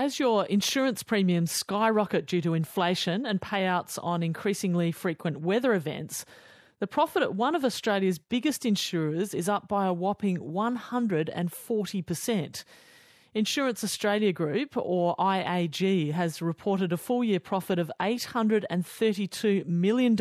As your insurance premiums skyrocket due to inflation and payouts on increasingly frequent weather events, the profit at one of Australia's biggest insurers is up by a whopping 140%. Insurance Australia Group, or IAG, has reported a full year profit of $832 million.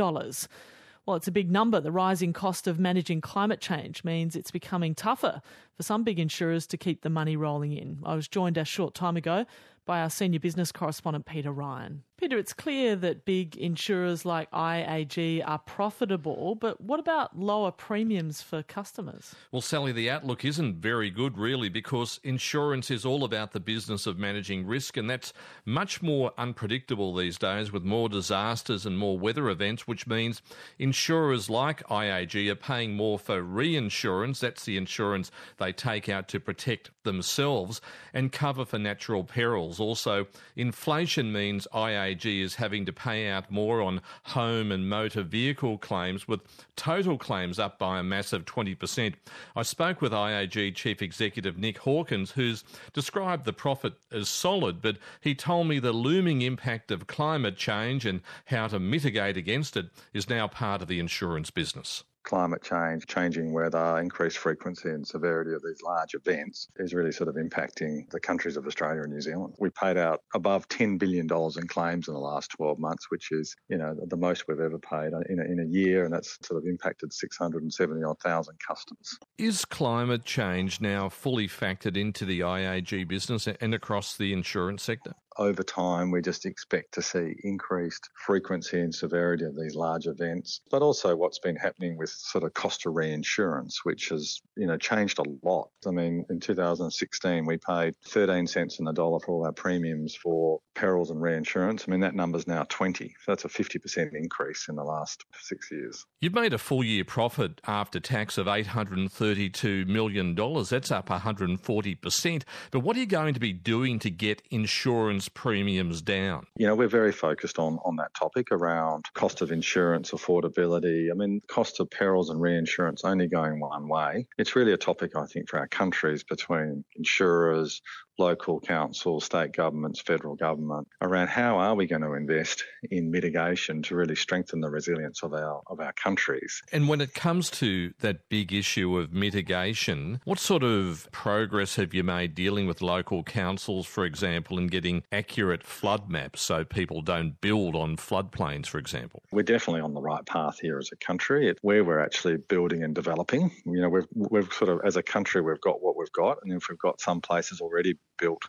Well, it's a big number. The rising cost of managing climate change means it's becoming tougher for some big insurers to keep the money rolling in. I was joined a short time ago by our senior business correspondent, Peter Ryan. Peter, it's clear that big insurers like IAG are profitable, but what about lower premiums for customers? Well, Sally, the outlook isn't very good, really, because insurance is all about the business of managing risk, and that's much more unpredictable these days with more disasters and more weather events, which means insurers like IAG are paying more for reinsurance. That's the insurance they take out to protect themselves and cover for natural perils. Also, inflation means IAG IAG is having to pay out more on home and motor vehicle claims, with total claims up by a massive 20%. I spoke with IAG Chief Executive Nick Hawkins, who's described the profit as solid, but he told me the looming impact of climate change and how to mitigate against it is now part of the insurance business climate change, changing weather, increased frequency and severity of these large events is really sort of impacting the countries of Australia and New Zealand. We paid out above $10 billion in claims in the last 12 months, which is, you know, the most we've ever paid in a, in a year, and that's sort of impacted 670 odd thousand customers. Is climate change now fully factored into the IAG business and across the insurance sector? Over time, we just expect to see increased frequency and severity of these large events, but also what's been happening with sort of cost of reinsurance, which has, you know, changed a lot. I mean, in 2016, we paid 13 cents in the dollar for all our premiums for perils and reinsurance. I mean, that number's now 20. So that's a 50% increase in the last six years. You've made a full year profit after tax of $832 million. That's up 140%. But what are you going to be doing to get insurance premiums down? You know, we're very focused on, on that topic around cost of insurance, affordability. I mean, cost of perils and reinsurance only going one way. It's really a topic, I think, for our countries between insurers, local councils, state governments, federal government around how are we going to invest in mitigation to really strengthen the resilience of our of our countries. And when it comes to that big issue of mitigation, what sort of progress have you made dealing with local councils, for example, in getting accurate flood maps so people don't build on floodplains, for example? We're definitely on the right path here as a country. It's where we're actually building and developing. You know, we've we've sort of as a country we've got what we've got, and if we've got some places already built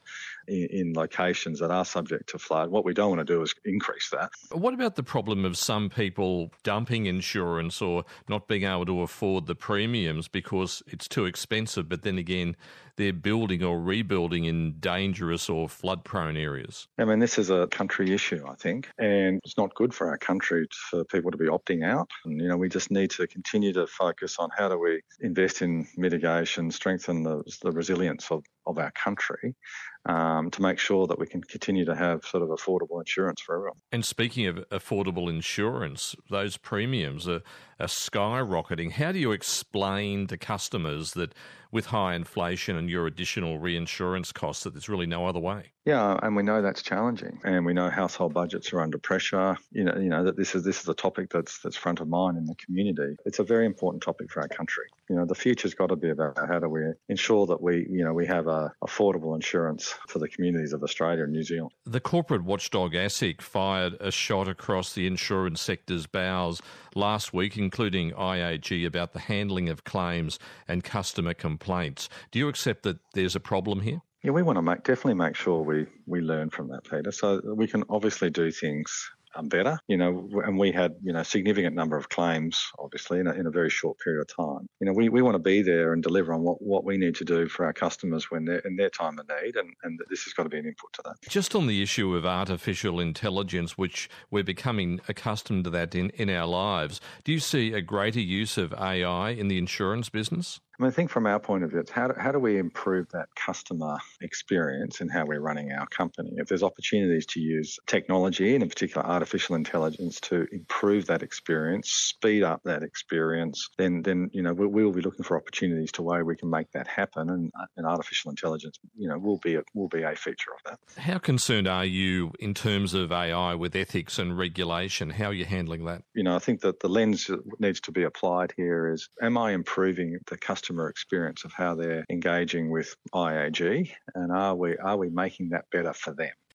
in, in, locations that are subject to flood. What we don't want to do is increase that. What about the problem of some people dumping insurance or not being able to afford the premiums because it's too expensive, but then again, they're building or rebuilding in dangerous or flood prone areas? I mean, this is a country issue, I think, and it's not good for our country for people to be opting out. And, you know, we just need to continue to focus on how do we invest in mitigation, strengthen the, the resilience of, of our country um, to make sure that we can continue to have sort of affordable insurance for everyone. And speaking of affordable insurance, those premiums are, are skyrocketing. How do you explain to customers that with high inflation and your additional reinsurance costs that there's really no other way? Yeah, and we know that's challenging, and we know household budgets are under pressure. You know, you know that this is this is a topic that's that's front of mind in the community. It's a very important topic for our country. You know, the future's got to be about how do we ensure that we you know we have a affordable insurance for the communities of Australia and New Zealand. The corporate watchdog ASIC fired a shot across the insurance sector's bows last week, including IAG, about the handling of claims and customer complaints. Do you accept that there's a problem here? Yeah, we want to make definitely make sure we we learn from that, Peter. So we can obviously do things Um, better, you know, and we had, you know, significant number of claims, obviously, in a, in a very short period of time. You know, we, we want to be there and deliver on what, what we need to do for our customers when they're in their time of need, and, and this has got to be an input to that. Just on the issue of artificial intelligence, which we're becoming accustomed to that in, in our lives, do you see a greater use of AI in the insurance business? I mean, I think from our point of view, it's how do, how do we improve that customer experience and how we're running our company? If there's opportunities to use technology and in particular artificial intelligence to improve that experience, speed up that experience, then then you know we, we will be looking for opportunities to way we can make that happen, and, and artificial intelligence, you know, will be a, will be a feature of that. How concerned are you in terms of AI with ethics and regulation? How are you handling that? You know, I think that the lens that needs to be applied here is: Am I improving the customer experience of how they're engaging with IAG, and are we are we making that better for them?